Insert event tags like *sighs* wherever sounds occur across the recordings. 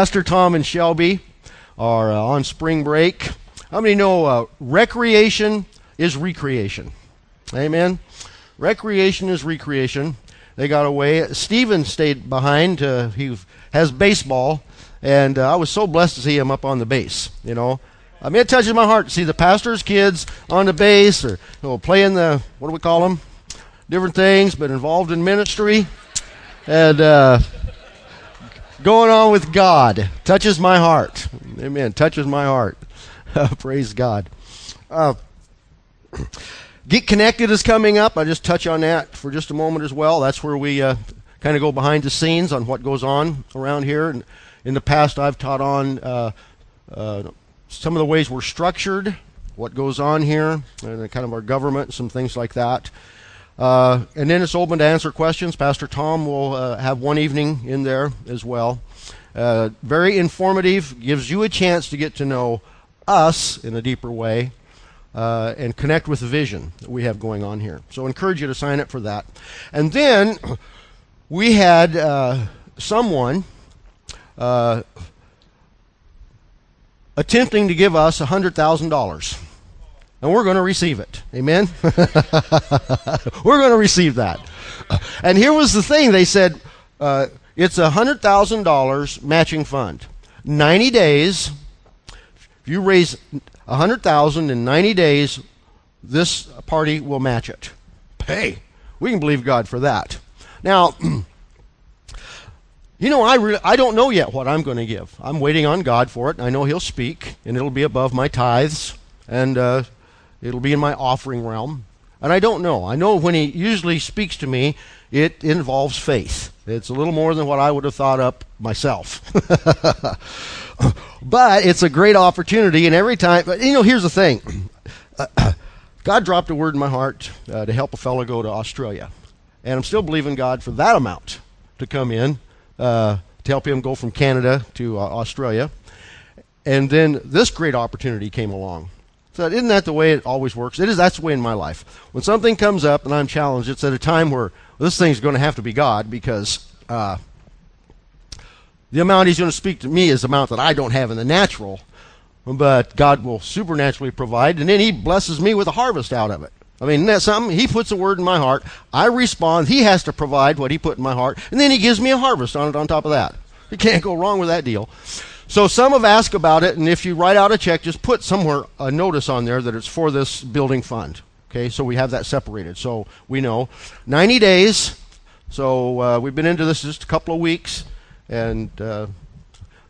Pastor Tom and Shelby are uh, on spring break. How many know uh, recreation is recreation? Amen. Recreation is recreation. They got away. Stephen stayed behind. Uh, he has baseball, and uh, I was so blessed to see him up on the base. You know, I mean, it touches my heart to see the pastor's kids on the base or you know, playing the what do we call them? Different things, but involved in ministry, and uh, going on with God. Touches my heart. Amen. Touches my heart. *laughs* Praise God. Uh, Get Connected is coming up. I just touch on that for just a moment as well. That's where we uh, kind of go behind the scenes on what goes on around here. And in the past, I've taught on uh, uh, some of the ways we're structured, what goes on here, and kind of our government, some things like that. Uh, and then it's open to answer questions. Pastor Tom will uh, have one evening in there as well. Uh, very informative, gives you a chance to get to know us in a deeper way uh, and connect with the vision that we have going on here. So I encourage you to sign up for that. And then *clears throat* we had uh, someone uh, attempting to give us $100,000 and we're going to receive it. Amen? *laughs* we're going to receive that. And here was the thing they said uh, it's a $100,000 matching fund. 90 days, if you raise 100000 in 90 days, this party will match it. Hey, we can believe God for that. Now, *clears throat* you know, I, re- I don't know yet what I'm going to give. I'm waiting on God for it. I know He'll speak, and it'll be above my tithes. And uh, It'll be in my offering realm. And I don't know. I know when he usually speaks to me, it involves faith. It's a little more than what I would have thought up myself. *laughs* but it's a great opportunity, and every time, you know, here's the thing *coughs* God dropped a word in my heart uh, to help a fellow go to Australia. And I'm still believing God for that amount to come in uh, to help him go from Canada to uh, Australia. And then this great opportunity came along. Isn't that the way it always works? It is. That's the way in my life. When something comes up and I'm challenged, it's at a time where well, this thing's going to have to be God because uh, the amount He's going to speak to me is the amount that I don't have in the natural, but God will supernaturally provide, and then He blesses me with a harvest out of it. I mean, that's something. He puts a word in my heart. I respond. He has to provide what He put in my heart, and then He gives me a harvest on it. On top of that, you can't go wrong with that deal. So some have asked about it, and if you write out a check, just put somewhere a notice on there that it's for this building fund. Okay, so we have that separated. So we know 90 days. So uh, we've been into this just a couple of weeks, and uh,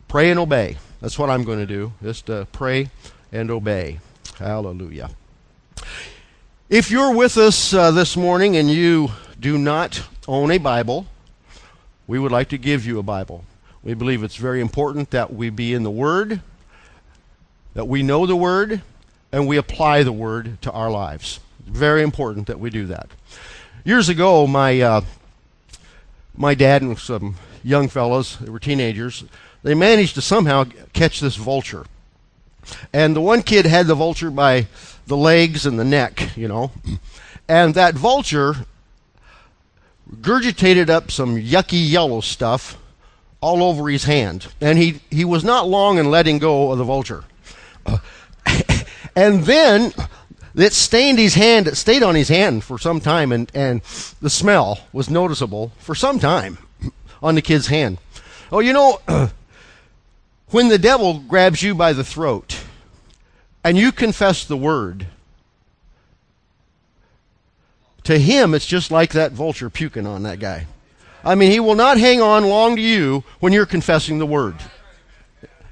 pray and obey. That's what I'm going to do. Just uh, pray and obey. Hallelujah. If you're with us uh, this morning and you do not own a Bible, we would like to give you a Bible. We believe it's very important that we be in the Word, that we know the Word, and we apply the Word to our lives. Very important that we do that. Years ago, my uh, my dad and some young fellows, they were teenagers, they managed to somehow catch this vulture. And the one kid had the vulture by the legs and the neck, you know. And that vulture gurgitated up some yucky yellow stuff all over his hand. And he, he was not long in letting go of the vulture. And then it stained his hand, it stayed on his hand for some time, and, and the smell was noticeable for some time on the kid's hand. Oh, you know, *clears throat* when the devil grabs you by the throat and you confess the word, to him it's just like that vulture puking on that guy. I mean, he will not hang on long to you when you're confessing the word.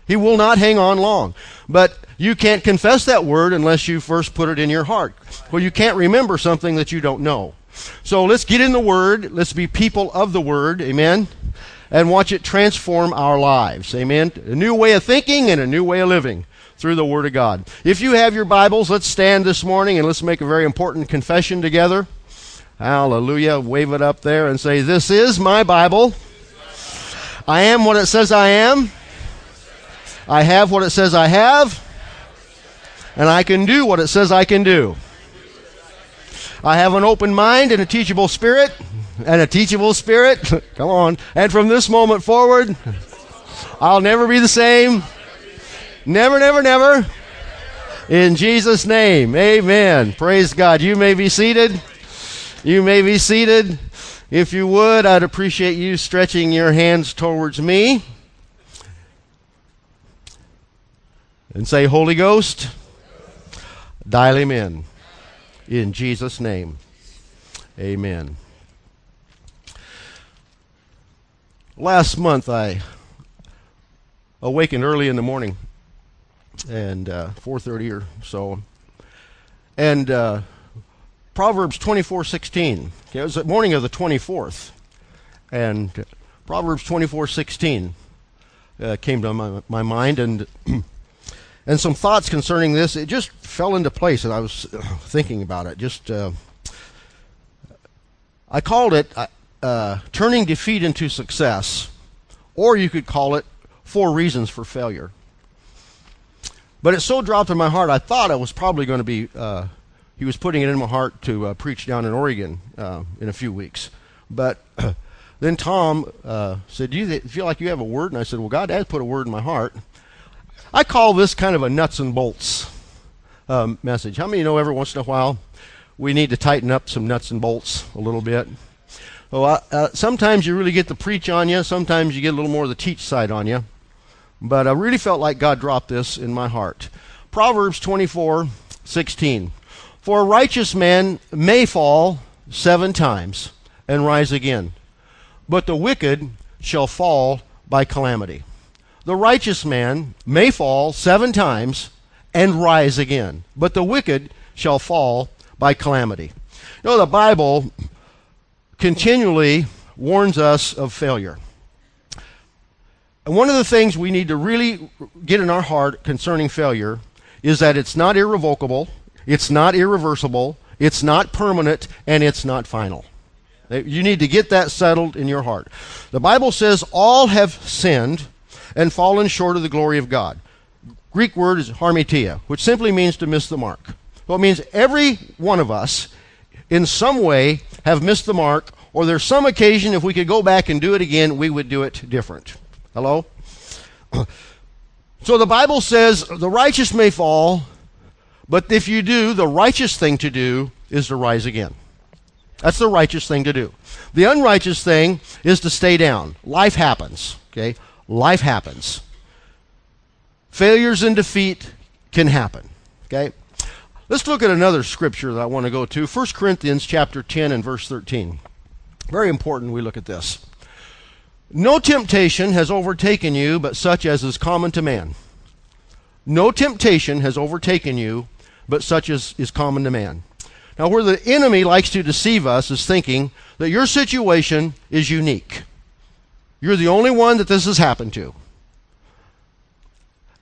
He will not hang on long. But you can't confess that word unless you first put it in your heart. Well, you can't remember something that you don't know. So let's get in the word. Let's be people of the word. Amen. And watch it transform our lives. Amen. A new way of thinking and a new way of living through the word of God. If you have your Bibles, let's stand this morning and let's make a very important confession together. Hallelujah. Wave it up there and say, This is my Bible. I am what it says I am. I have what it says I have. And I can do what it says I can do. I have an open mind and a teachable spirit. And a teachable spirit. *laughs* Come on. And from this moment forward, I'll never be the same. Never, never, never. In Jesus' name, amen. Praise God. You may be seated. You may be seated. If you would, I'd appreciate you stretching your hands towards me and say, Holy Ghost, dial him in. In Jesus' name, amen. Last month, I awakened early in the morning and uh, 4.30 or so and uh, proverbs 24.16 okay, it was the morning of the 24th and proverbs 24.16 uh, came to my, my mind and *clears throat* and some thoughts concerning this. It just fell into place and i was *clears throat* thinking about it. Just uh, i called it uh, uh, turning defeat into success or you could call it four reasons for failure. But it so dropped in my heart, I thought I was probably going to be, uh, he was putting it in my heart to uh, preach down in Oregon uh, in a few weeks. But *clears throat* then Tom uh, said, Do you feel like you have a word? And I said, Well, God has put a word in my heart. I call this kind of a nuts and bolts um, message. How many know every once in a while we need to tighten up some nuts and bolts a little bit? Well, uh, sometimes you really get the preach on you, sometimes you get a little more of the teach side on you. But I really felt like God dropped this in my heart. Proverbs 24 16. For a righteous man may fall seven times and rise again, but the wicked shall fall by calamity. The righteous man may fall seven times and rise again, but the wicked shall fall by calamity. You know, the Bible continually warns us of failure. And one of the things we need to really get in our heart concerning failure is that it's not irrevocable, it's not irreversible, it's not permanent, and it's not final. You need to get that settled in your heart. The Bible says all have sinned and fallen short of the glory of God. Greek word is hamartia, which simply means to miss the mark. So it means every one of us in some way have missed the mark, or there's some occasion if we could go back and do it again, we would do it different. Hello? *clears throat* So the Bible says the righteous may fall, but if you do, the righteous thing to do is to rise again. That's the righteous thing to do. The unrighteous thing is to stay down. Life happens, okay? Life happens. Failures and defeat can happen, okay? Let's look at another scripture that I want to go to. 1 Corinthians chapter 10 and verse 13. Very important we look at this. No temptation has overtaken you but such as is common to man. No temptation has overtaken you but such as is common to man. Now, where the enemy likes to deceive us is thinking that your situation is unique. You're the only one that this has happened to.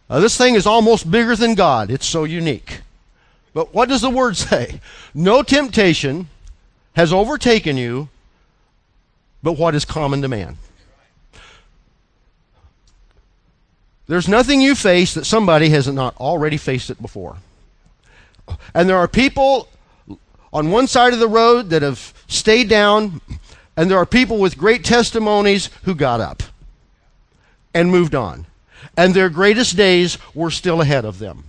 Now, this thing is almost bigger than God. It's so unique. But what does the word *laughs* say? No temptation has overtaken you but what is common to man. There's nothing you face that somebody has not already faced it before. And there are people on one side of the road that have stayed down, and there are people with great testimonies who got up and moved on. And their greatest days were still ahead of them.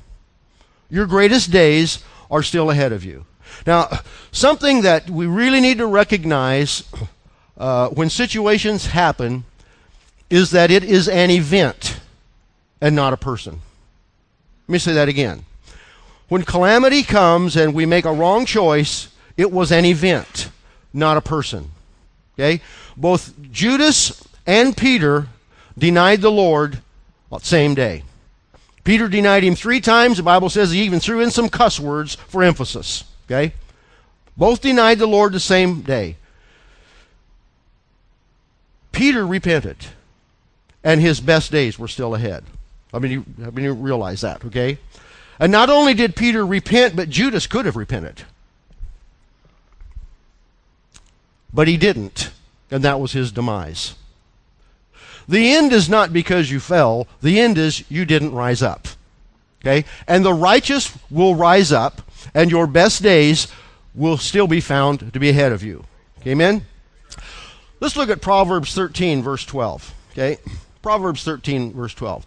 Your greatest days are still ahead of you. Now, something that we really need to recognize uh, when situations happen is that it is an event and not a person. Let me say that again. When calamity comes and we make a wrong choice, it was an event, not a person. Okay? Both Judas and Peter denied the Lord same day. Peter denied him three times. The Bible says he even threw in some cuss words for emphasis. Okay? Both denied the Lord the same day. Peter repented, and his best days were still ahead. I mean, you, I mean, you realize that, okay? And not only did Peter repent, but Judas could have repented. But he didn't, and that was his demise. The end is not because you fell, the end is you didn't rise up. Okay? And the righteous will rise up, and your best days will still be found to be ahead of you. Amen? Let's look at Proverbs 13, verse 12. Okay? Proverbs 13, verse 12.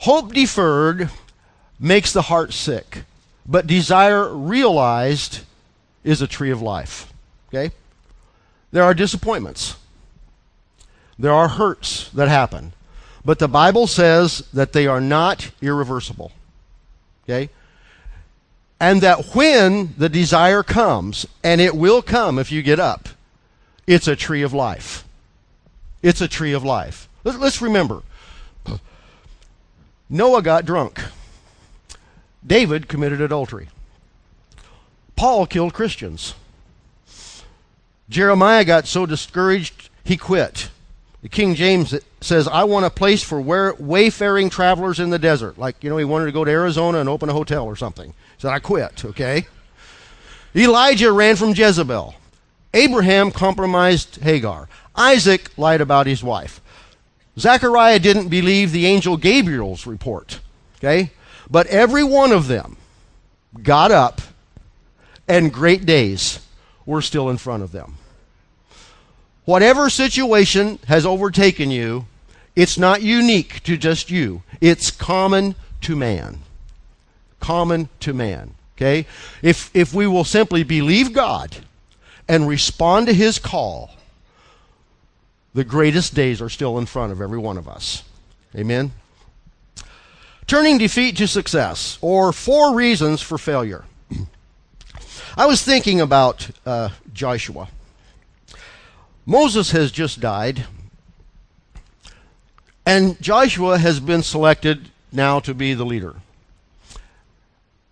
Hope deferred makes the heart sick, but desire realized is a tree of life. Okay? There are disappointments. There are hurts that happen. But the Bible says that they are not irreversible. Okay? And that when the desire comes, and it will come if you get up, it's a tree of life. It's a tree of life. Let's remember Noah got drunk, David committed adultery, Paul killed Christians, Jeremiah got so discouraged he quit. The King James says, I want a place for wayfaring travelers in the desert. Like, you know, he wanted to go to Arizona and open a hotel or something. He said, I quit, okay? Elijah ran from Jezebel. Abraham compromised Hagar. Isaac lied about his wife. Zechariah didn't believe the angel Gabriel's report, okay? But every one of them got up, and great days were still in front of them. Whatever situation has overtaken you, it's not unique to just you. It's common to man. Common to man. Okay? If, if we will simply believe God and respond to his call, the greatest days are still in front of every one of us. Amen? Turning defeat to success, or four reasons for failure. I was thinking about uh, Joshua. Moses has just died, and Joshua has been selected now to be the leader.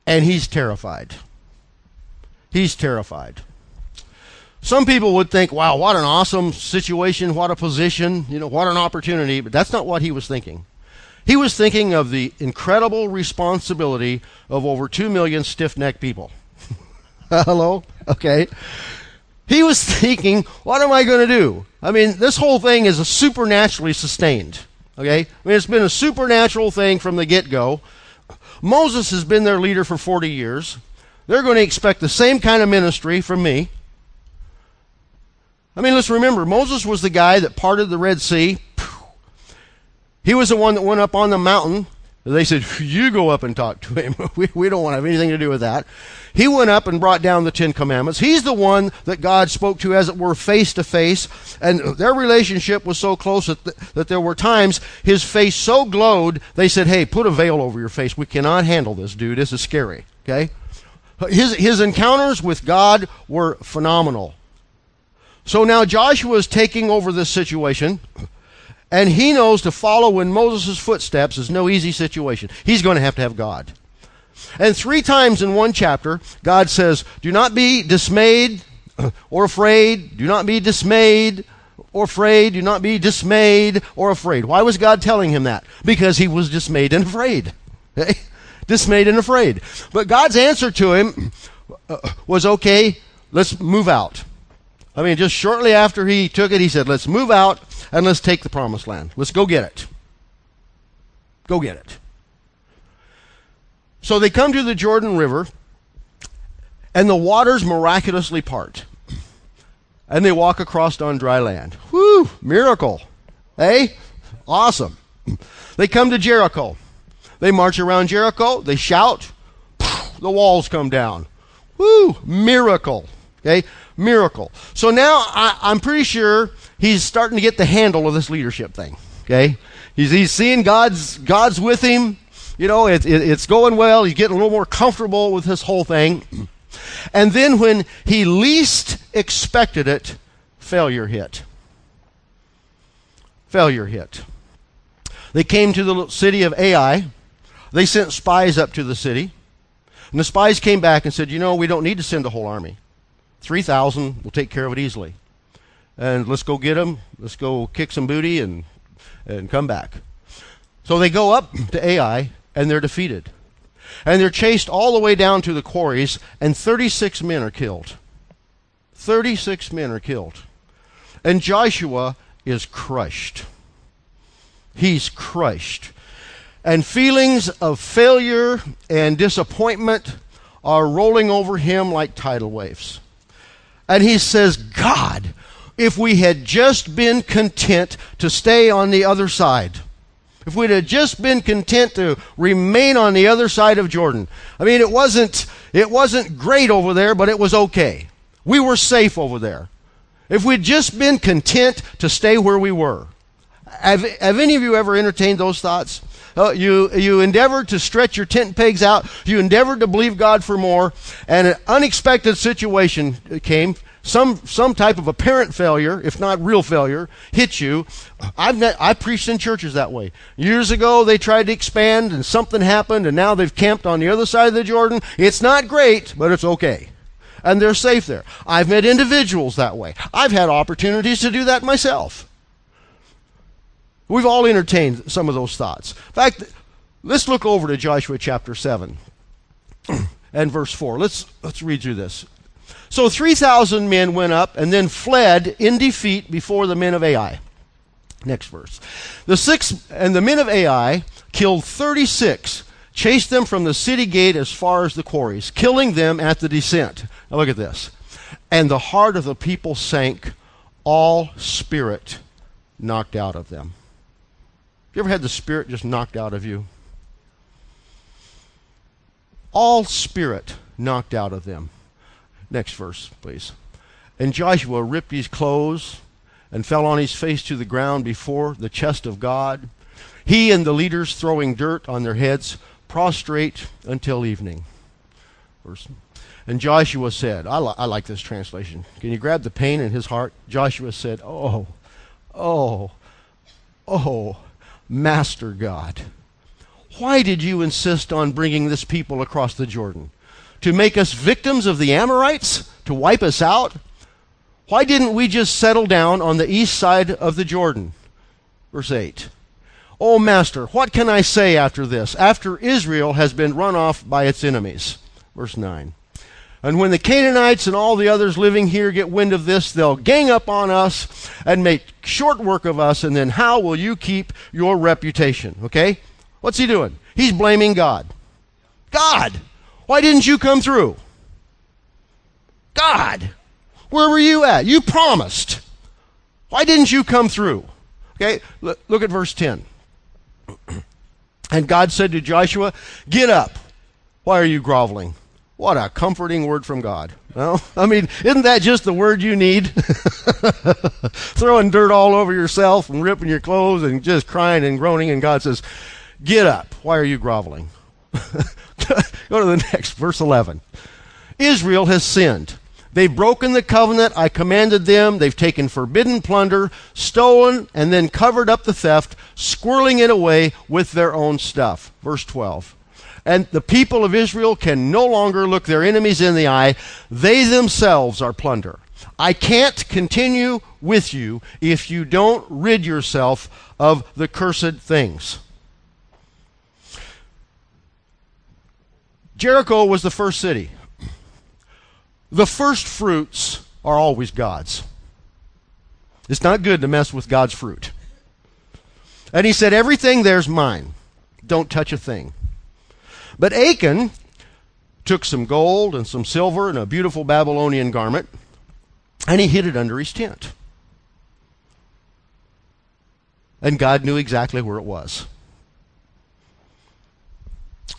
And he's terrified. He's terrified. Some people would think, wow, what an awesome situation, what a position, you know, what an opportunity, but that's not what he was thinking. He was thinking of the incredible responsibility of over 2 million stiff necked people. *laughs* Hello? Okay. He was *laughs* thinking, what am I going to do? I mean, this whole thing is a supernaturally sustained. Okay? I mean, it's been a supernatural thing from the get go. Moses has been their leader for 40 years. They're going to expect the same kind of ministry from me. I mean, let's remember, Moses was the guy that parted the Red Sea. He was the one that went up on the mountain they said, You go up and talk to him. *laughs* we, we don't want to have anything to do with that. He went up and brought down the Ten Commandments. He's the one that God spoke to, as it were, face to face. And their relationship was so close that, th- that there were times his face so glowed, they said, Hey, put a veil over your face. We cannot handle this, dude. This is scary. Okay? His, his encounters with God were phenomenal. So now Joshua is taking over this situation. And he knows to follow in Moses' footsteps is no easy situation. He's going to have to have God. And three times in one chapter, God says, Do not be dismayed or afraid. Do not be dismayed or afraid. Do not be dismayed or afraid. Why was God telling him that? Because he was dismayed and afraid. *laughs* dismayed and afraid. But God's answer to him uh, was okay, let's move out. I mean, just shortly after he took it, he said, let's move out and let's take the promised land. Let's go get it. Go get it. So they come to the Jordan River, and the waters miraculously part. And they walk across on dry land. Whoo! Miracle. Hey? Awesome. They come to Jericho. They march around Jericho. They shout. The walls come down. Woo! Miracle. Okay? Miracle. So now I, am pretty sure he's starting to get the handle of this leadership thing. Okay, he's he's seeing God's God's with him. You know, it, it, it's going well. He's getting a little more comfortable with this whole thing. And then when he least expected it, failure hit. Failure hit. They came to the city of Ai. They sent spies up to the city. And the spies came back and said, You know, we don't need to send a whole army. 3,000 will take care of it easily and let's go get them. Let's go kick some booty and and come back. So they go up to Ai and they're defeated. And they're chased all the way down to the quarries and 36 men are killed. 36 men are killed. And Joshua is crushed. He's crushed. And feelings of failure and disappointment are rolling over him like tidal waves. And he says, God, if we had just been content to stay on the other side. if we'd have just been content to remain on the other side of Jordan. I mean, it wasn't, it wasn't great over there, but it was okay. We were safe over there. If we'd just been content to stay where we were. Have, have any of you ever entertained those thoughts? Uh, you, you endeavored to stretch your tent pegs out. You endeavored to believe God for more, and an unexpected situation came. Some, some type of apparent failure, if not real failure, hit you. I've met, I preached in churches that way. Years ago, they tried to expand, and something happened, and now they've camped on the other side of the Jordan. It's not great, but it's okay and they're safe there. I've met individuals that way. I've had opportunities to do that myself. We've all entertained some of those thoughts. In fact, let's look over to Joshua chapter 7 *clears throat* and verse 4. Let's, let's read through this. So 3,000 men went up and then fled in defeat before the men of Ai. Next verse. The six and the men of Ai killed 36, chased them from the city gate as far as the quarries, killing them at the descent. Now look at this. And the heart of the people sank, all spirit knocked out of them. You ever had the spirit just knocked out of you? All spirit knocked out of them. Next verse, please. And Joshua ripped his clothes and fell on his face to the ground before the chest of God. He and the leaders throwing dirt on their heads, prostrate until evening. Verse. And Joshua said, I, li- I like this translation. Can you grab the pain in his heart? Joshua said, Oh, oh, oh Master God, why did you insist on bringing this people across the Jordan? To make us victims of the Amorites? To wipe us out? Why didn't we just settle down on the east side of the Jordan? Verse 8. Oh, Master, what can I say after this, after Israel has been run off by its enemies? Verse 9. And when the Canaanites and all the others living here get wind of this, they'll gang up on us and make short work of us, and then how will you keep your reputation? Okay? What's he doing? He's blaming God. God, why didn't you come through? God, where were you at? You promised. Why didn't you come through? Okay, look, at verse 10. *clears throat* and God said to Joshua, Get up. Why are you groveling? What a comforting word from God. Well, I mean, isn't that just the word you need? *laughs* Throwing dirt all over yourself and ripping your clothes and just crying and groaning, and God says, Get up. Why are you groveling? *laughs* Go to the next, verse 11. Israel has sinned. They've broken the covenant I commanded them. They've taken forbidden plunder, stolen, and then covered up the theft, squirreling it away with their own stuff. Verse 12 and the people of Israel can no longer look their enemies in the eye. They themselves are plunder. I can't continue with you if you don't rid yourself of the cursed things. Jericho was the first city. The first fruits are always God's. It's not good to mess with God's fruit. And he said, Everything there's mine. Don't touch a thing. But Achan took some gold and some silver and a beautiful Babylonian garment, and he hid it under his tent. And God knew exactly where it was.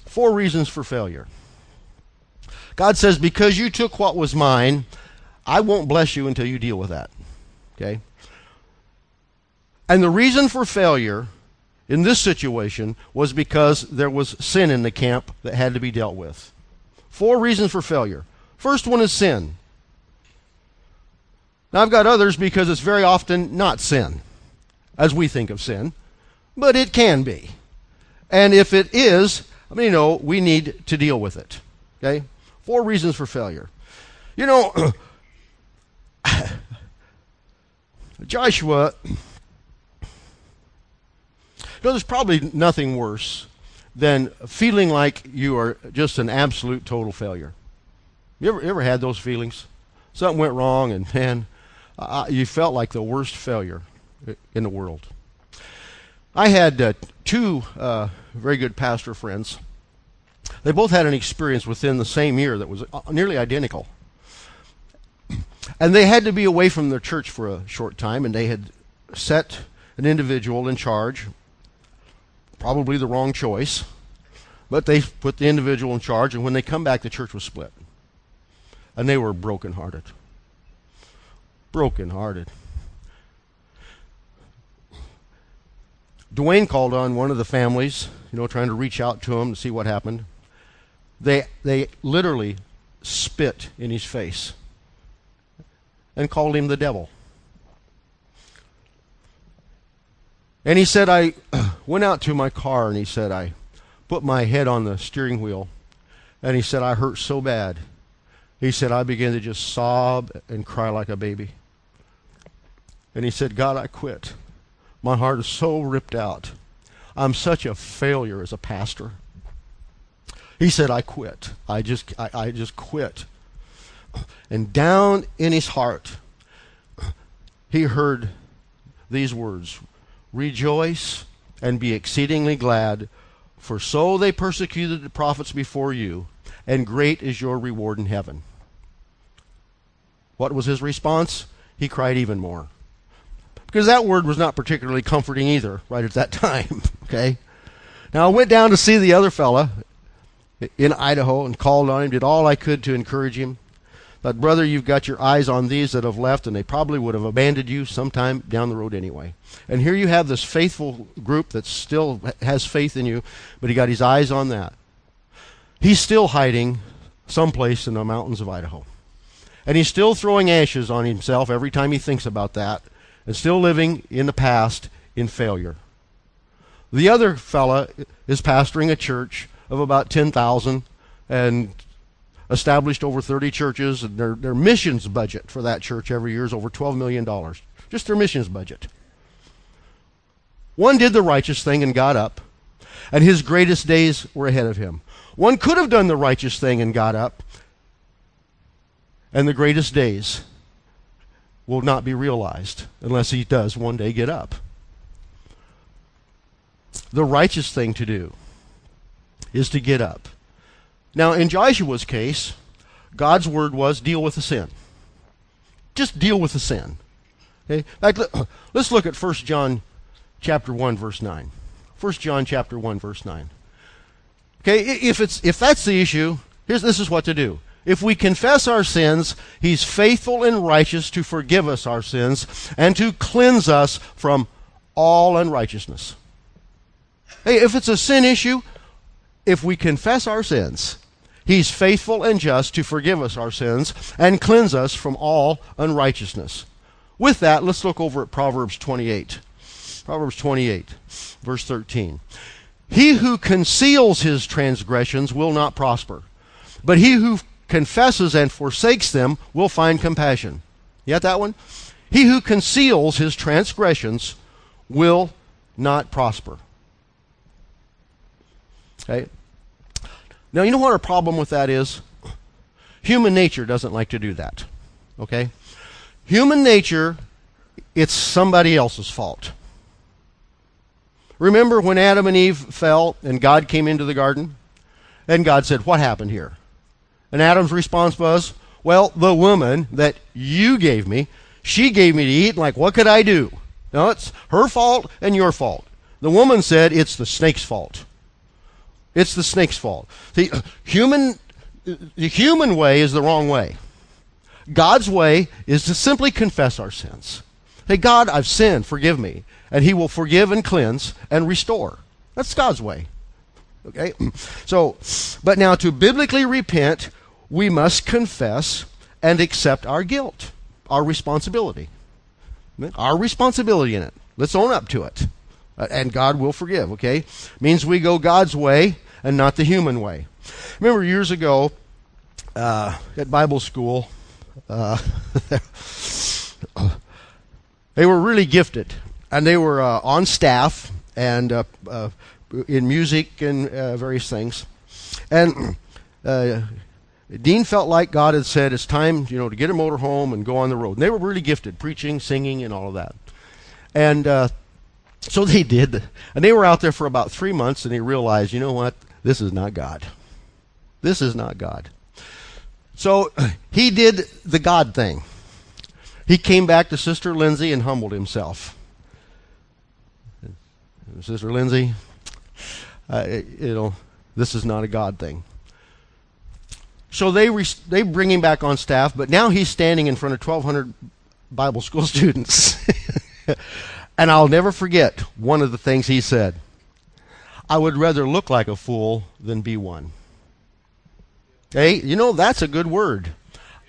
Four reasons for failure. God says, Because you took what was mine, I won't bless you until you deal with that. Okay? And the reason for failure in this situation was because there was sin in the camp that had to be dealt with. Four reasons for failure. First one is sin. Now, I've got others because it's very often not sin, as we think of sin, but it can be. And if it is, I mean, you know, we need to deal with it. Okay? Four reasons for failure. You know, *coughs* Joshua know, there's probably nothing worse than feeling like you are just an absolute total failure. You ever, ever had those feelings? Something went wrong, and man, uh, you felt like the worst failure in the world. I had uh, two uh, very good pastor friends. They both had an experience within the same year that was uh, nearly identical. And they had to be away from their church for a short time, and they had set an individual in charge probably the wrong choice. But they put the individual in charge, and when they come back, the church was split. And they were brokenhearted. Brokenhearted. Dwayne called on one of the families, you know, trying to reach out to him to see what happened. They, they literally spit in his face and called him the devil. And he said, I *clears throat* went out to my car and he said, I put my head on the steering wheel. And he said, I hurt so bad. He said, I began to just sob and cry like a baby. And he said, God, I quit. My heart is so ripped out. I'm such a failure as a pastor. He said, I quit. I just, I, I just quit. And down in his heart, he heard these words Rejoice and be exceedingly glad, for so they persecuted the prophets before you, and great is your reward in heaven. What was his response? He cried even more. Because that word was not particularly comforting either, right at that *laughs* time. okay? Now I went down to see the other fella in Idaho and called on him, did all I could to encourage him. But, brother, you've got your eyes on these that have left, and they probably would have abandoned you sometime down the road anyway. And here you have this faithful group that still has faith in you, but he got his eyes on that. He's still hiding someplace in the mountains of Idaho. And he's still throwing ashes on himself every time he thinks about that, and still living in the past in failure. The other fella is pastoring a church of about 10,000 and established over 30 churches, and their, their missions budget for that church every year is over $12 million. Just their missions budget. One did the righteous thing and got up, and his greatest days were ahead of him. One could have done the righteous thing and got up, and the greatest days will not be realized unless he does one day get up. The righteous thing to do is to get up now, in Joshua's case, God's word was deal with the sin. Just deal with the sin. Okay? *clears throat* Let's look at 1 John chapter 1 verse 9. 1 John chapter 1 verse 9. Okay, if it's if that's the issue, here's this is what to do. If we confess our sins, he's faithful and righteous to forgive us our sins and to cleanse us from all unrighteousness. Hey, if it's a sin issue, if we confess our sins, He's faithful and just to forgive us our sins and cleanse us from all unrighteousness. With that, let's look over at Proverbs 28. Proverbs 28, verse 13. He who conceals his transgressions will not prosper, but he who confesses and forsakes them will find compassion. You got that one? He who conceals his transgressions will not prosper. Okay? Now, you know what our problem with that is? Human nature doesn't like to do that. Okay? Human nature, it's somebody else's fault. Remember when Adam and Eve fell and God came into the garden? And God said, What happened here? And Adam's response was, Well, the woman that you gave me, she gave me to eat. Like, what could I do? No, it's her fault and your fault. The woman said, It's the snake's fault. It's the snake's fault. The human, the human way is the wrong way. God's way is to simply confess our sins. Hey, God, I've sinned, forgive me. And He will forgive and cleanse and restore. That's God's way. Okay? *clears throat* So, but now to biblically repent, we must confess and accept our guilt, our responsibility. Our responsibility in it. Let's own up to it. Uh, and God will forgive, okay? Means we go God's way and not the human way. Remember years ago uh, at Bible school, uh, *laughs* they were really gifted, and they were uh, on staff and uh, in music and various things. And *clears throat* Dean felt like God had said it's time, you know, to get a motorhome and go on the road. And they were really gifted, preaching, singing, and all of that. And uh, so they did. And they were out there for about three months, and they realized, you know what? This is not God. This is not God. So *clears throat* he did the God thing. He came back to Sister Lindsay and humbled himself. Sister Lindsay, uh, you know, this is not a God thing. So they re- they bring him back on staff, but now he's standing in front of 1,200 Bible school *laughs* students. And I'll never forget one of the things he said. I would rather look like a fool than be one. Hey, you know, that's a good word.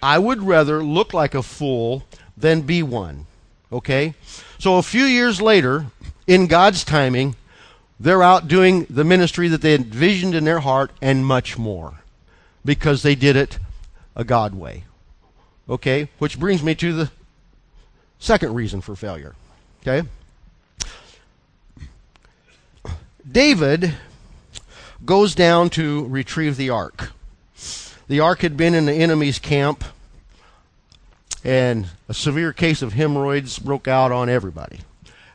I would rather look like a fool than be one. Okay? So a few years later, in God's timing, they're out doing the ministry that they envisioned in their heart and much more because they did it a God way. Okay? Which brings me to the second reason for failure. Okay? David goes down to retrieve the ark. The ark had been in the enemy's camp, and a severe case of hemorrhoids broke out on everybody.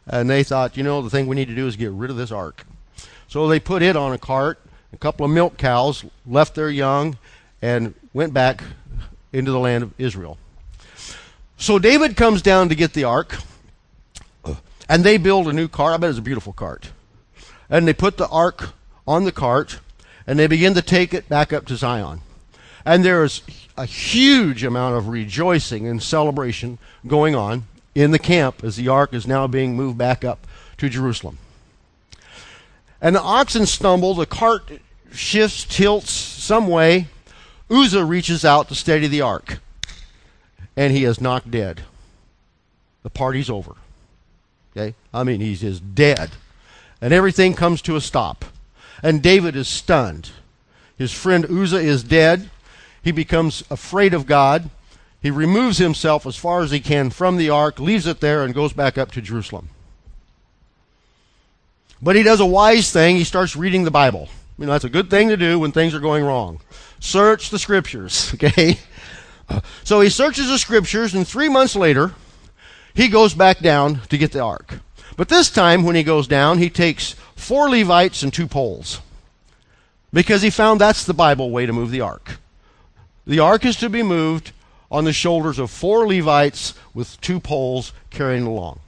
And they thought, you know, the thing we need to do is get rid of this ark. So they put it on a cart. A couple of milk cows left their young and went back into the land of Israel. So David comes down to get the ark, and they build a new cart. I bet it's a beautiful cart. And they put the ark on the cart, and they begin to take it back up to Zion. And there is a huge amount of rejoicing and celebration going on in the camp as the ark is now being moved back up to Jerusalem. And the oxen stumble, the cart shifts, tilts some way. Uzzah reaches out to steady the ark, and he is knocked dead. The party's over. Okay? I mean, he's just dead. And everything comes to a stop. And David is stunned. His friend Uzzah is dead. He becomes afraid of God. He removes himself as far as he can from the ark, leaves it there, and goes back up to Jerusalem. But he does a wise thing. He starts reading the Bible. You know, that's a good thing to do when things are going wrong. Search the scriptures, *laughs* okay? So he searches the scriptures, and three months later, he goes back down to get the ark. But this time, when he goes down, he takes four Levites and two poles. Because he found that's the Bible way to move the ark. The ark is to be moved on the shoulders of four Levites with two poles carrying along.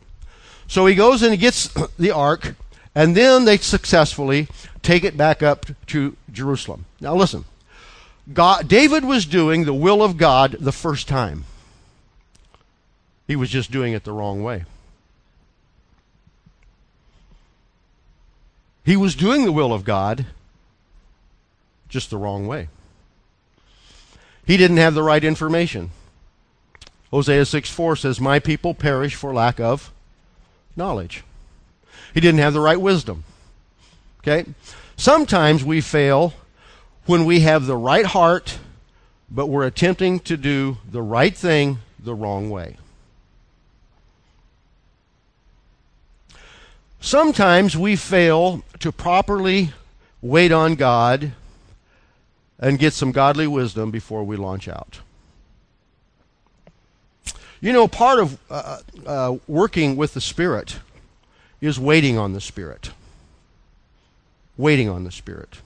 So he goes and he gets *clears throat* the ark, and then they successfully take it back up to Jerusalem. Now listen. God, David was doing the will of God the first time. He was just doing it the wrong way. He was doing the will of God just the wrong way. He didn't have the right information. Hosea 6 4 says, My people perish for lack of knowledge. He didn't have the right wisdom. Okay? Sometimes we fail when we have the right heart, but we're attempting to do the right thing the wrong way. Sometimes we fail to properly wait on God and get some godly wisdom before we launch out. You know, part of uh, uh, working with the Spirit is waiting on the Spirit. Waiting on the Spirit.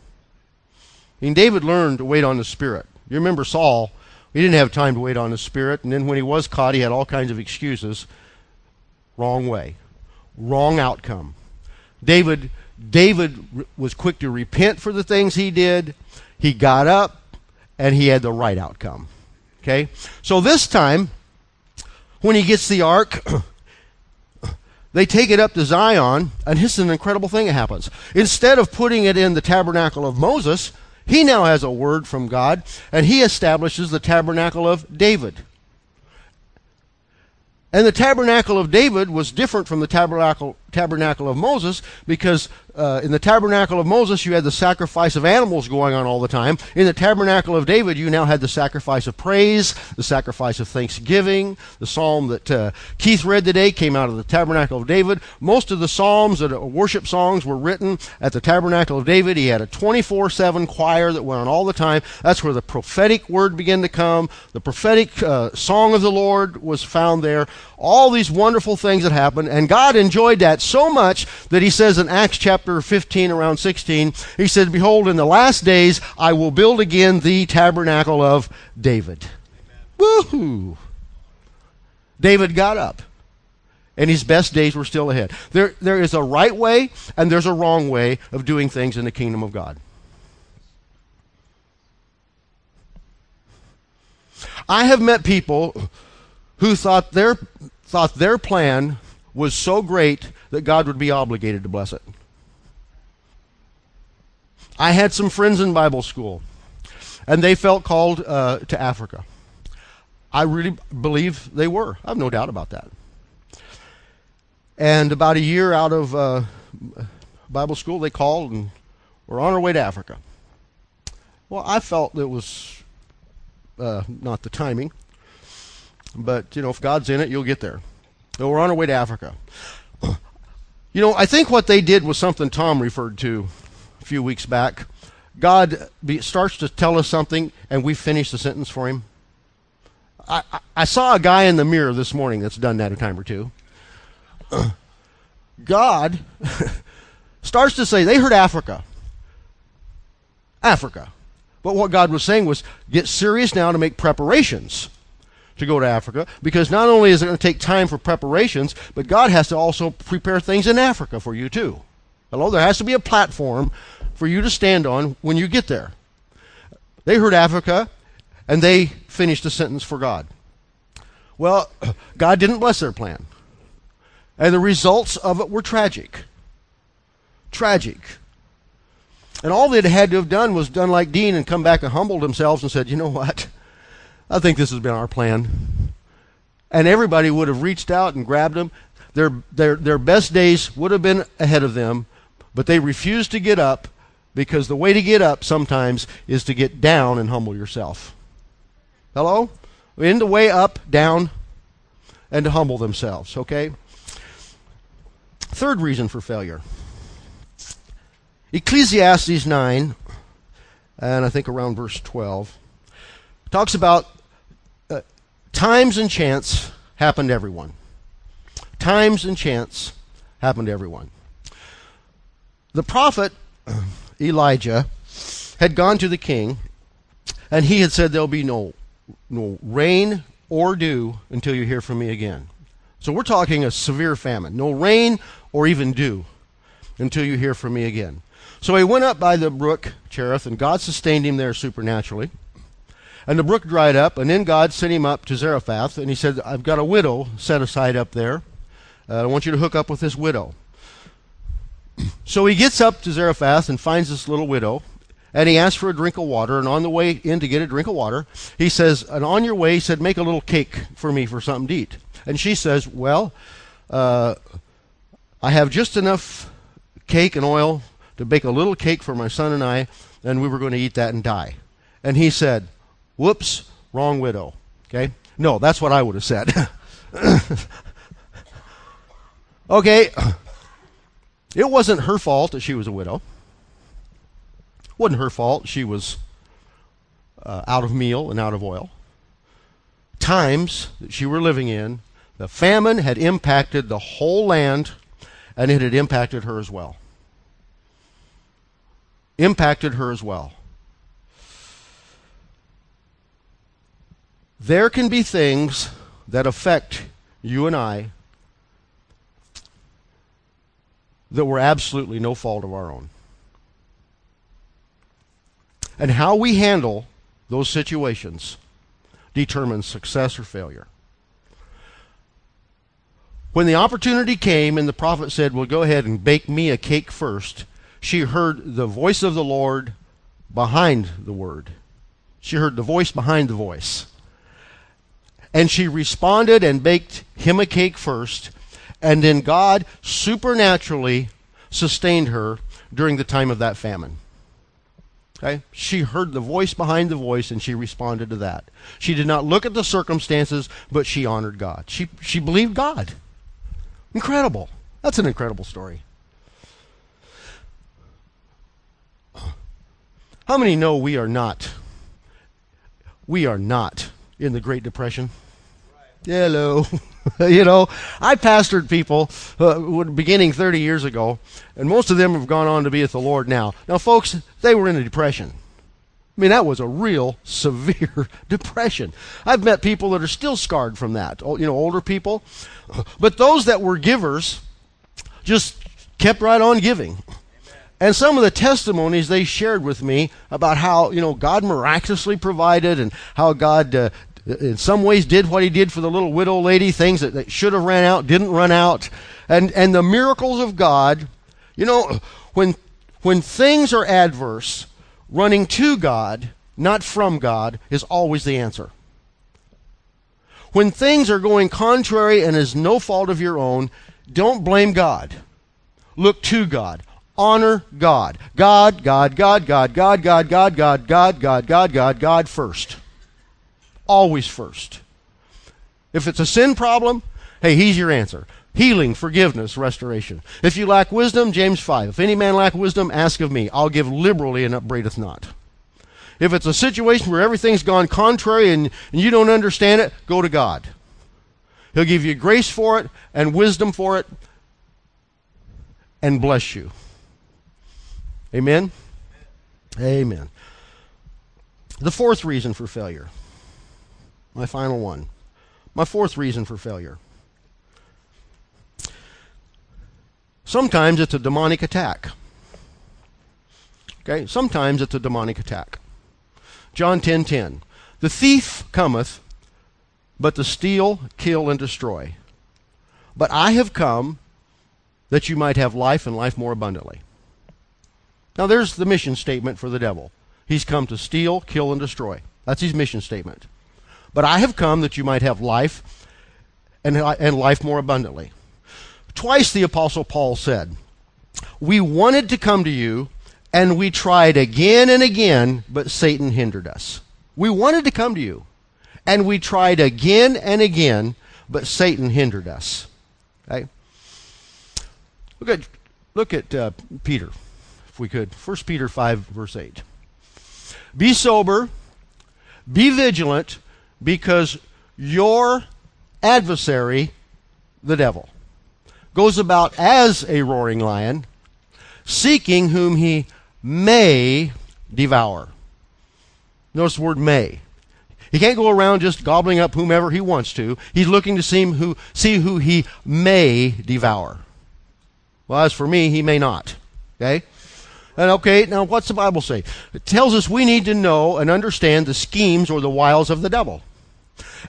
Mean, David learned to wait on the Spirit. You remember Saul, he didn't have time to wait on the Spirit, and then when he was caught, he had all kinds of excuses. Wrong way wrong outcome. David David was quick to repent for the things he did. He got up and he had the right outcome. Okay? So this time when he gets the ark *clears throat* they take it up to Zion, and this is an incredible thing that happens. Instead of putting it in the tabernacle of Moses, he now has a word from God, and he establishes the tabernacle of David. And the tabernacle of David was different from the tabernacle, tabernacle of Moses because uh, in the tabernacle of Moses, you had the sacrifice of animals going on all the time. In the tabernacle of David, you now had the sacrifice of praise, the sacrifice of thanksgiving. The psalm that uh, Keith read today came out of the tabernacle of David. Most of the psalms that worship songs were written at the tabernacle of David. He had a 24 7 choir that went on all the time. That's where the prophetic word began to come. The prophetic uh, song of the Lord was found there. All these wonderful things that happened. And God enjoyed that so much that he says in Acts chapter chapter 15, around 16, he said, Behold, in the last days I will build again the tabernacle of David. Woohoo! David got up. and his best days were still ahead. There, there is a right way and there's a wrong way of doing things in the kingdom of God. I have met people who thought their, thought their plan was so great that God would be obligated to bless it. I had some friends in Bible school, and they felt called uh, to Africa. I really believe they were. I have no doubt about that. And about a year out of uh, Bible school, they called and were on our way to Africa. Well, I felt it was uh, not the timing, but you know, if God's in it, you'll get there. So we're on our way to Africa. You know, I think what they did was something Tom referred to a few weeks back. God starts to tell us something, and we finish the sentence for him. I, I, I saw a guy in the mirror this morning that's done that a time or two. *clears throat* God *laughs* starts to say, they heard Africa. Africa. But what God was saying was, get serious now to make preparations to go to Africa because not only is it going to take time for preparations, but God has to also prepare things in Africa for you too. Hello, there has to be a platform for you to stand on when you get there. They heard Africa and they finished the sentence for God. Well, *clears throat* God didn't bless their plan. And the results of it were tragic. Tragic. And all they'd had to have done was done like Dean and come back and humbled themselves and said, you know what? I think this has been our plan. And everybody would have reached out and grabbed them. Their, their, their best days would have been ahead of them, but they refused to get up because the way to get up sometimes is to get down and humble yourself. Hello? In the way up, down, and to humble themselves, okay? Third reason for failure. Ecclesiastes 9, and I think around verse 12, talks about uh, times and chance happen to everyone. Times and chance happen to everyone. The prophet *clears throat* Elijah had gone to the king, and he had said, There'll be no, no rain or dew until you hear from me again. So we're talking a severe famine. No rain or even dew until you hear from me again. So he went up by the brook Cherith, and God sustained him there supernaturally. And the brook dried up, and then God sent him up to Zarephath, and he said, I've got a widow set aside up there. Uh, I want you to hook up with this widow. *clears throat* So he gets up to Zarephath and finds this little widow, and he asks for a drink of water. And on the way in to get a drink of water, he says, and on your way, he said, make a little cake for me for something to eat. And she says, well, uh, I have just enough cake and oil to bake a little cake for my son and I, and we were going to eat that and die. And he said, whoops, wrong widow. Okay? No, that's what I would have said. *laughs* okay. It wasn't her fault that she was a widow. It wasn't her fault she was uh, out of meal and out of oil. Times that she were living in, the famine had impacted the whole land, and it had impacted her as well. Impacted her as well. There can be things that affect you and I that were absolutely no fault of our own. And how we handle those situations determines success or failure. When the opportunity came and the prophet said, Well, go ahead and bake me a cake first, she heard the voice of the Lord behind the word. She heard the voice behind the voice. And she responded and baked him a cake first, and then God supernaturally sustained her during the time of that famine. Okay? She heard the voice behind the voice and she responded to that. She did not look at the circumstances, but she honored God. She, she believed God. Incredible. That's an incredible story. How many know we are not? We are not in the Great Depression. Hello. *laughs* you know, I pastored people uh, beginning 30 years ago, and most of them have gone on to be with the Lord now. Now, folks, they were in a depression. I mean, that was a real *laughs* severe depression. I've met people that are still scarred from that, you know, older people. But those that were givers just kept right on giving. And some of the testimonies they shared with me about how, you know, God miraculously provided and how God, uh, in some ways, did what He did for the little widow lady, things that, that should have ran out, didn't run out. And, and the miracles of God, you know, when, when things are adverse, running to God, not from God, is always the answer. When things are going contrary and is no fault of your own, don't blame God. Look to God. Honor God. God, God, God, God, God, God, God, God, God, God, God, God, God first. Always first. If it's a sin problem, hey, he's your answer. Healing, forgiveness, restoration. If you lack wisdom, James 5. If any man lack wisdom, ask of me. I'll give liberally and upbraideth not. If it's a situation where everything's gone contrary and, and you don't understand it, go to God. He'll give you grace for it and wisdom for it and bless you. Amen? Amen. The fourth reason for failure. My final one. My fourth reason for failure. Sometimes it's a demonic attack. Okay? Sometimes it's a demonic attack. John 10:10. 10, 10. The thief cometh but to steal, kill and destroy. But I have come that you might have life and life more abundantly. Now there's the mission statement for the devil. He's come to steal, kill and destroy. That's his mission statement. But I have come that you might have life and, and life more abundantly. Twice the Apostle Paul said, We wanted to come to you, and we tried again and again, but Satan hindered us. We wanted to come to you, and we tried again and again, but Satan hindered us. Okay? Look at, look at uh, Peter, if we could. 1 Peter 5, verse 8. Be sober, be vigilant, because your adversary, the devil, goes about as a roaring lion, seeking whom he may devour. Notice the word may. He can't go around just gobbling up whomever he wants to. He's looking to see who, see who he may devour. Well, as for me, he may not. Okay? And okay, now what's the Bible say? It tells us we need to know and understand the schemes or the wiles of the devil.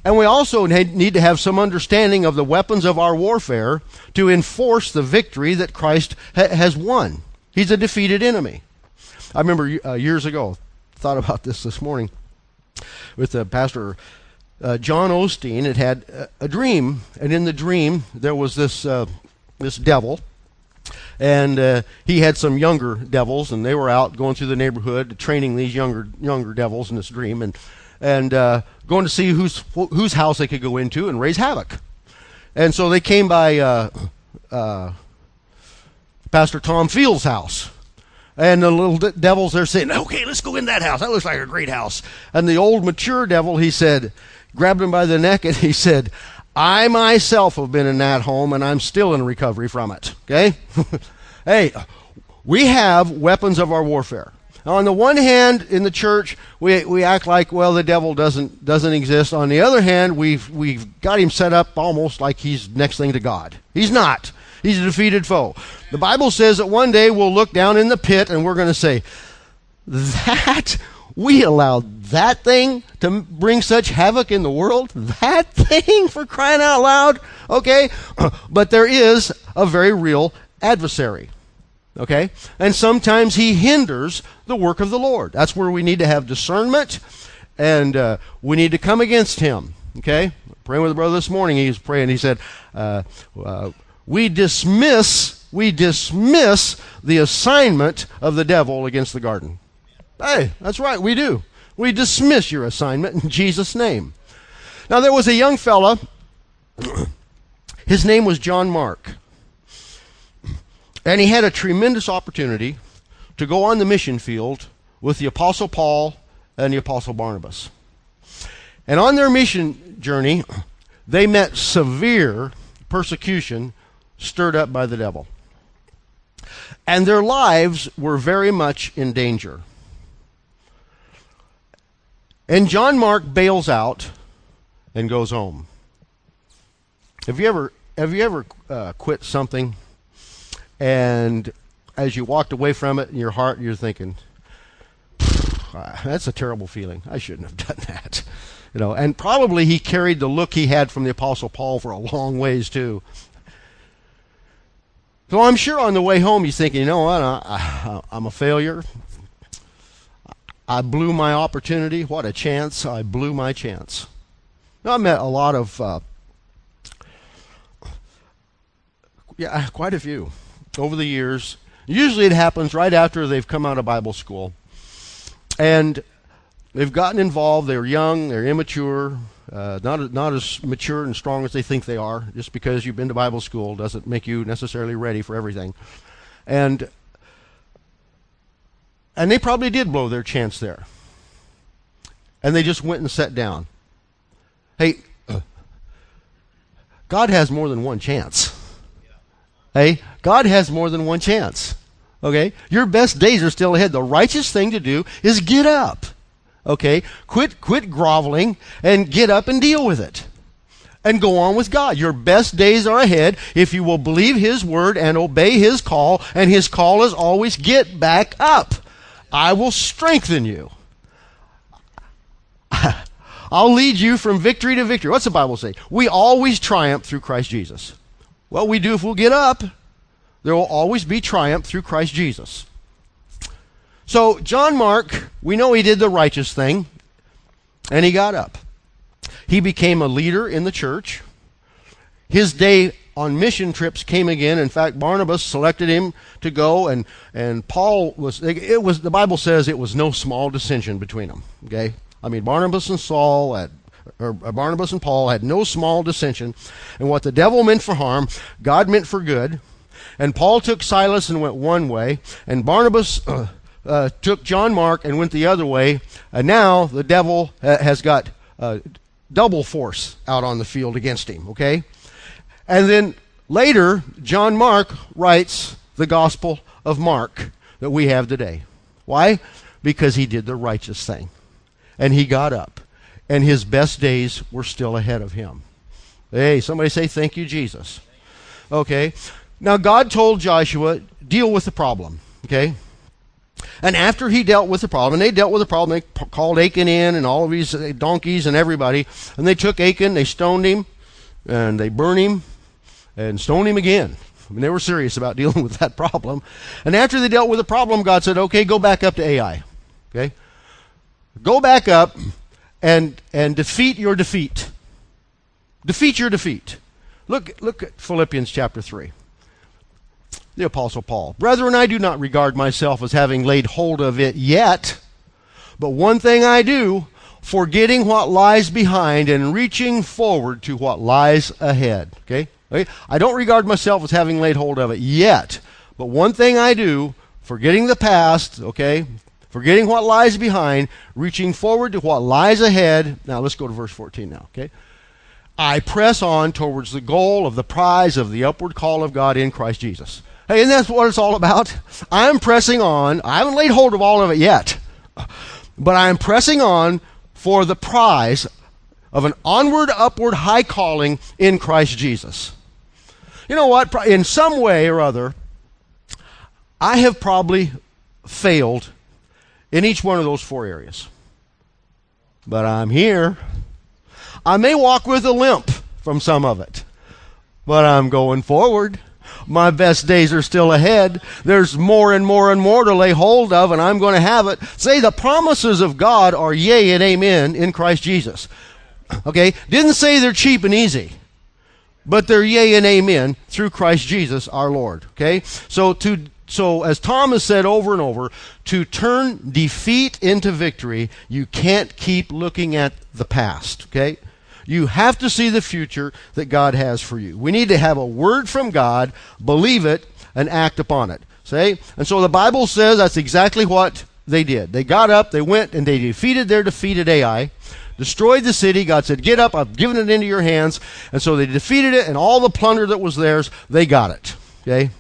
And we also need to have some understanding of the weapons of our warfare to enforce the victory that Christ ha- has won. He's a defeated enemy. I remember uh, years ago, thought about this this morning with the pastor uh, John Osteen. Had had a, dream, and in the dream there was this uh, this devil, and uh, he had some younger devils, and they were out going through the neighborhood training these younger younger devils in this dream, and and uh, going to see whose whose house they could go into and raise havoc. And so they came by uh, uh, Pastor Tom Fields' house. And the little de- devils they're saying, "Okay, let's go in that house. That looks like a great house." And the old mature devil, he said, grabbed him by the neck and he said, "I myself have been in that home, and I'm still in recovery from it." Okay, *laughs* hey, we have weapons of our warfare. On the one hand, in the church, we, we act like, well, the devil doesn't, doesn't exist. On the other hand, we've, we've got him set up almost like he's next thing to God. He's not. He's a defeated foe. The Bible says that one day we'll look down in the pit and we're going to say, that we allowed that thing to bring such havoc in the world? That thing for crying out loud? Okay? *clears throat* But there is a very real adversary. Okay? And sometimes he hinders the work of the Lord. That's where we need to have discernment and uh, we need to come against him. Okay? Praying with a brother this morning, he was praying. He said, uh, uh, We dismiss, we dismiss the assignment of the devil against the garden. Hey, that's right, we do. We dismiss your assignment in Jesus' name. Now, there was a young fella, *clears throat* his name was John Mark. And he had a tremendous opportunity to go on the mission field with the Apostle Paul and the Apostle Barnabas. And on their mission journey, they met severe persecution stirred up by the devil. And their lives were very much in danger. And John Mark bails out and goes home. Have you ever have you ever uh, quit something and as you walked away from it in your heart you're thinking that's a terrible feeling. I shouldn't have done that. You know, and probably he carried the look he had from the apostle Paul for a long ways too. So I'm sure on the way home he's thinking, you know what, I, am a failure. I blew my opportunity. What a chance. I blew my chance. Now, I met a lot of, uh, yeah, quite a few over the years. Usually it happens right after they've come out of Bible school. And they've gotten involved. They're young, they're immature, uh, not, not as mature and strong as they think they are. Just because you've been to Bible school doesn't make you necessarily ready for everything. And and they probably did blow their chance there. And they just went and sat down. Hey, uh, God has more than one chance. Hey, God has more than one chance. Okay? Your best days are still ahead. The righteous thing to do is get up. Okay? Quit quit groveling and get up and deal with it. And go on with God. Your best days are ahead if you will believe his word and obey his call, and his call is always get back up. I will strengthen you. *laughs* I'll lead you from victory to victory. What's the Bible say? We always triumph through Christ Jesus. Well, we do if we'll get up. There will always be triumph through Christ Jesus. So, John Mark, we know he did the righteous thing, and he got up. He became a leader in the church. His day on mission trips came again. In fact, Barnabas selected him to go, and, and Paul was, it was, the Bible says it was no small dissension between them. Okay? I mean, Barnabas and Saul had, or Barnabas and Paul had no small dissension. And what the devil meant for harm, God meant for good. And Paul took Silas and went one way, and Barnabas uh, uh, took John Mark and went the other way. And now the devil ha- has got uh, double force out on the field against him. Okay? And then later, John Mark writes the Gospel of Mark that we have today. Why? Because he did the righteous thing. And he got up. And his best days were still ahead of him. Hey, somebody say, Thank you, Jesus. Okay. Now, God told Joshua, deal with the problem. Okay. And after he dealt with the problem, and they dealt with the problem, they called Achan in and all of these uh, donkeys and everybody, and they took Achan, they stoned him, and they burned him, and stoned him again. I mean, they were serious about *laughs* dealing with that problem. And after they dealt with the problem, God said, okay, go back up to Ai. Okay? Go back up and, and defeat your defeat. Defeat your defeat. Look, look at Philippians chapter 3. The Apostle Paul. Brethren, I do not regard myself as having laid hold of it yet, but one thing I do, forgetting what lies behind and reaching forward to what lies ahead. Okay? Okay? I don't regard myself as having laid hold of it yet. But one thing I do, forgetting the past, okay, forgetting what lies behind, reaching forward to what lies ahead. Now let's go to verse 14 now, okay? I press on towards the goal of the prize of the upward call of God in Christ Jesus. Hey, and that's what it's all about. *laughs* I'm pressing on. I haven't laid hold of all of it yet, *sighs* but I'm pressing on for the prize of an onward, upward, high calling in Christ Jesus. You know what? In some way or other, I have probably failed in each one of those four areas. But I'm here. I may walk with a limp from some of it, but I'm going forward. My best days are still ahead. There's more and more and more to lay hold of, and I'm going to have it. Say the promises of God are yea and amen in Christ Jesus. Okay? Didn't say they're cheap and easy but they're yea and amen through Christ Jesus our Lord. Okay? So to so as Thomas said over and over, to turn defeat into victory, you can't keep looking at the past. Okay? You have to see the future that God has for you. We need to have a word from God, believe it, and act upon it. Say? And so the Bible says that's exactly what they did. They got up, they went, and they defeated their defeated Ai destroyed the city. God said, Get up, I've given it into your hands. And so they defeated it, and all the plunder that was theirs, they got it. Okay?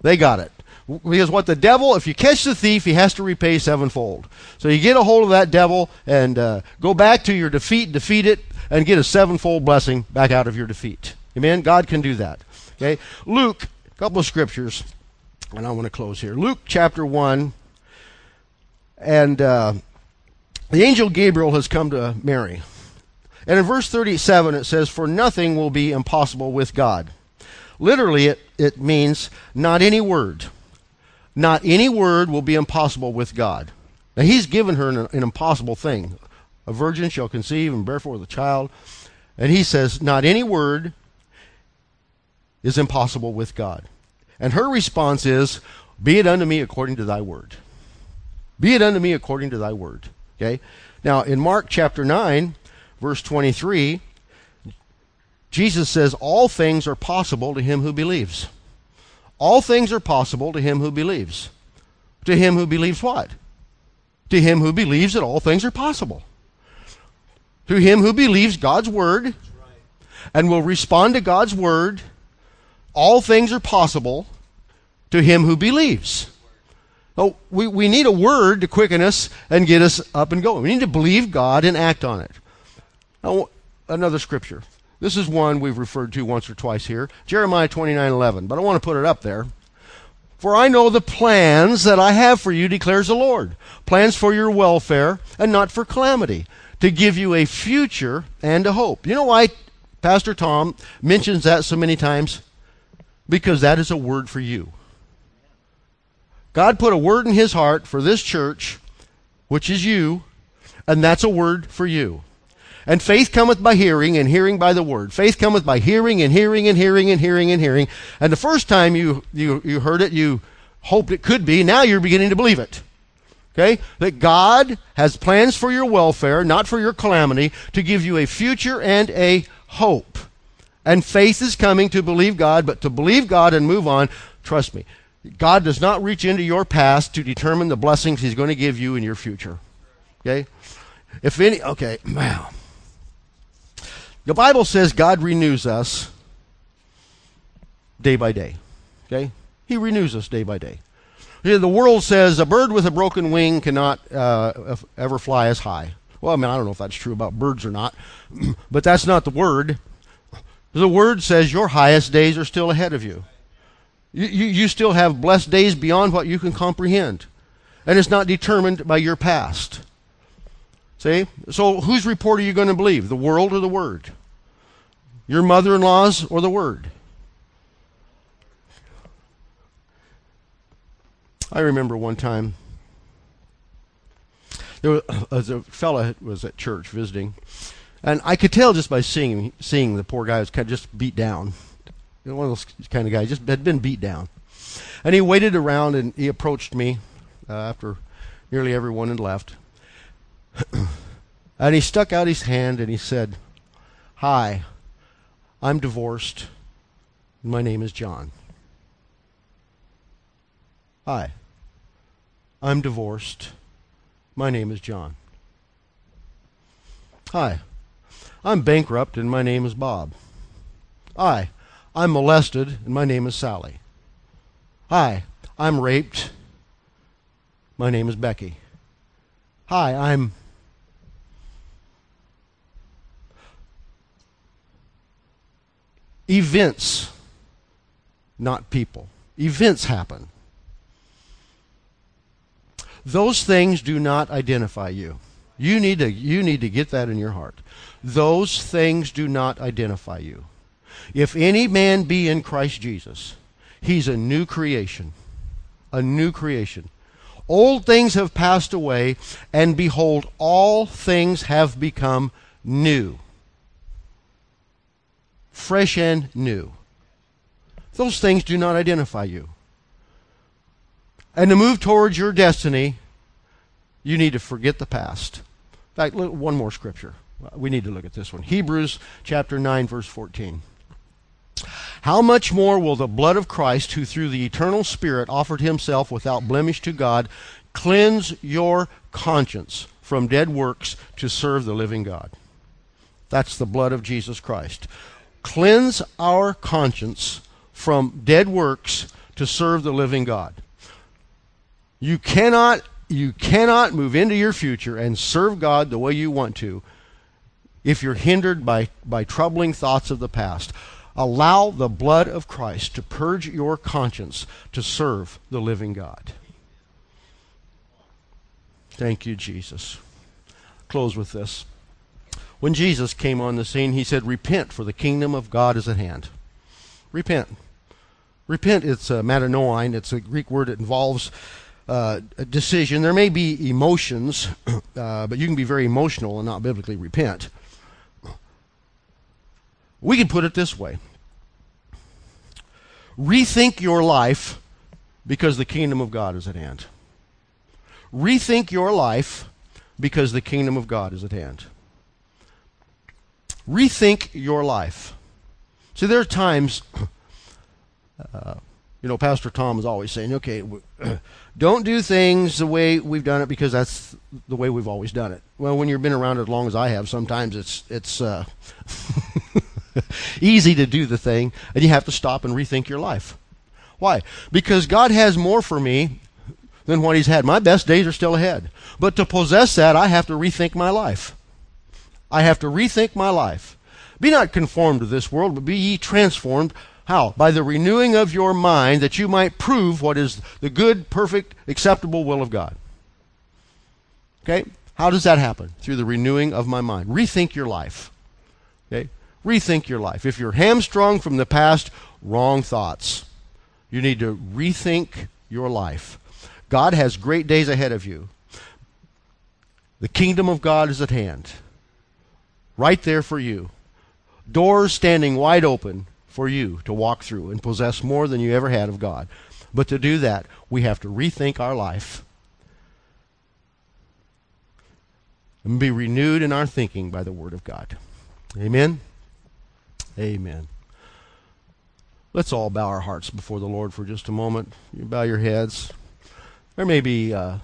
They got it. Because what the devil, if you catch the thief, he has to repay sevenfold. So you get a hold of that devil and uh, go back to your defeat, defeat it, and get a sevenfold blessing back out of your defeat. Amen? God can do that. Okay? Luke, a couple of scriptures, and I want to close here. Luke chapter 1, and uh, the angel Gabriel has come to Mary. And in verse 37, it says, For nothing will be impossible with God. Literally, it, it means not any word. Not any word will be impossible with God. Now, He's given her an, an impossible thing. A virgin shall conceive and bear forth a child. And He says, Not any word is impossible with God. And her response is, Be it unto me according to thy word. Be it unto me according to thy word. Okay? Now, in Mark chapter 9, verse 23, Jesus says, All things are possible to him who believes. All things are possible to him who believes. To him who believes what? To him who believes that all things are possible. To him who believes God's word and will respond to God's word, all things are possible to him who believes. Oh, we, we need a word to quicken us and get us up and going. We need to believe God and act on it. Now, another scripture. This is one we've referred to once or twice here Jeremiah 29 11. But I want to put it up there. For I know the plans that I have for you, declares the Lord plans for your welfare and not for calamity, to give you a future and a hope. You know why Pastor Tom mentions that so many times? Because that is a word for you. God put a word in his heart for this church, which is you, and that's a word for you. And faith cometh by hearing, and hearing by the word. Faith cometh by hearing, and hearing, and hearing, and hearing, and hearing. And the first time you, you, you heard it, you hoped it could be. Now you're beginning to believe it. Okay? That God has plans for your welfare, not for your calamity, to give you a future and a hope. And faith is coming to believe God, but to believe God and move on, trust me, God does not reach into your past to determine the blessings He's going to give you in your future. Okay? If any, okay, *clears throat* wow. The Bible says God renews us day by day. Okay? He renews us day by day. The world says a bird with a broken wing cannot uh, ever fly as high. Well, I mean, I don't know if that's true about birds or not, *clears throat* but that's not the word. The word says your highest days are still ahead of you. You, you, you still have blessed days beyond what you can comprehend. And it's not determined by your past. See? So whose report are you going to believe? The world or the Word? Your mother in law's or the Word? I remember one time there was a fellow was at church visiting, and I could tell just by seeing seeing the poor guy was kind of just beat down. One of those kind of guys just had been beat down, and he waited around and he approached me uh, after nearly everyone had left. *clears throat* and he stuck out his hand and he said, Hi, I'm divorced. My name is John. Hi, I'm divorced. My name is John. Hi, I'm bankrupt and my name is Bob. Hi, I'm molested and my name is Sally. Hi, I'm raped. My name is Becky. Hi, I'm events, not people. Events happen. Those things do not identify you. You need to you need to get that in your heart. Those things do not identify you. If any man be in Christ Jesus, he's a new creation. A new creation. Old things have passed away, and behold, all things have become new fresh and new. Those things do not identify you. And to move towards your destiny, you need to forget the past. In fact, one more scripture. We need to look at this one. Hebrews chapter 9, verse 14. How much more will the blood of Christ, who through the eternal Spirit offered himself without blemish to God, cleanse your conscience from dead works to serve the living God? That's the blood of Jesus Christ cleanse our conscience from dead works to serve the living God. You cannot you cannot move into your future and serve God the way you want to if you're hindered by, by troubling thoughts of the past. Allow the blood of Christ to purge your conscience to serve the living God. Thank you, Jesus. Close with this. When Jesus came on the scene, he said, Repent, for the kingdom of God is at hand. Repent. Repent, it's a metanoin, it's a Greek word that involves uh, a decision. There may be emotions, *clears throat* uh, but you can be very emotional and not biblically repent. We can put it this way Rethink your life because the kingdom of God is at hand. Rethink your life because the kingdom of God is at hand. Rethink your life. See, there are times, *clears throat* uh, you know, Pastor Tom is always saying, okay, *clears throat* don't do things the way we've done it because that's the way we've always done it. Well, when you've been around as long as I have, sometimes it's it's uh, *laughs* easy to do the thing, and you have to stop and rethink your life. Why? Because God has more for me than what He's had. My best days are still ahead. But to possess that, I have to rethink my life. I have to rethink my life. Be not conformed to this world, but be ye transformed. How? By the renewing of your mind, that you might prove what is the good, perfect, acceptable will of God. Okay? How does that happen? Through the renewing of my mind. Rethink your life. Okay? Rethink your life. If you're hamstrung from the past, wrong thoughts. You need to rethink your life. God has great days ahead of you. The kingdom of God is at hand, right there for you. Doors standing wide open for you to walk through and possess more than you ever had of God. But to do that, we have to rethink our life and be renewed in our thinking by the Word of God. Amen. Amen. Let's all bow our hearts before the Lord for just a moment. You bow your heads. There may be uh,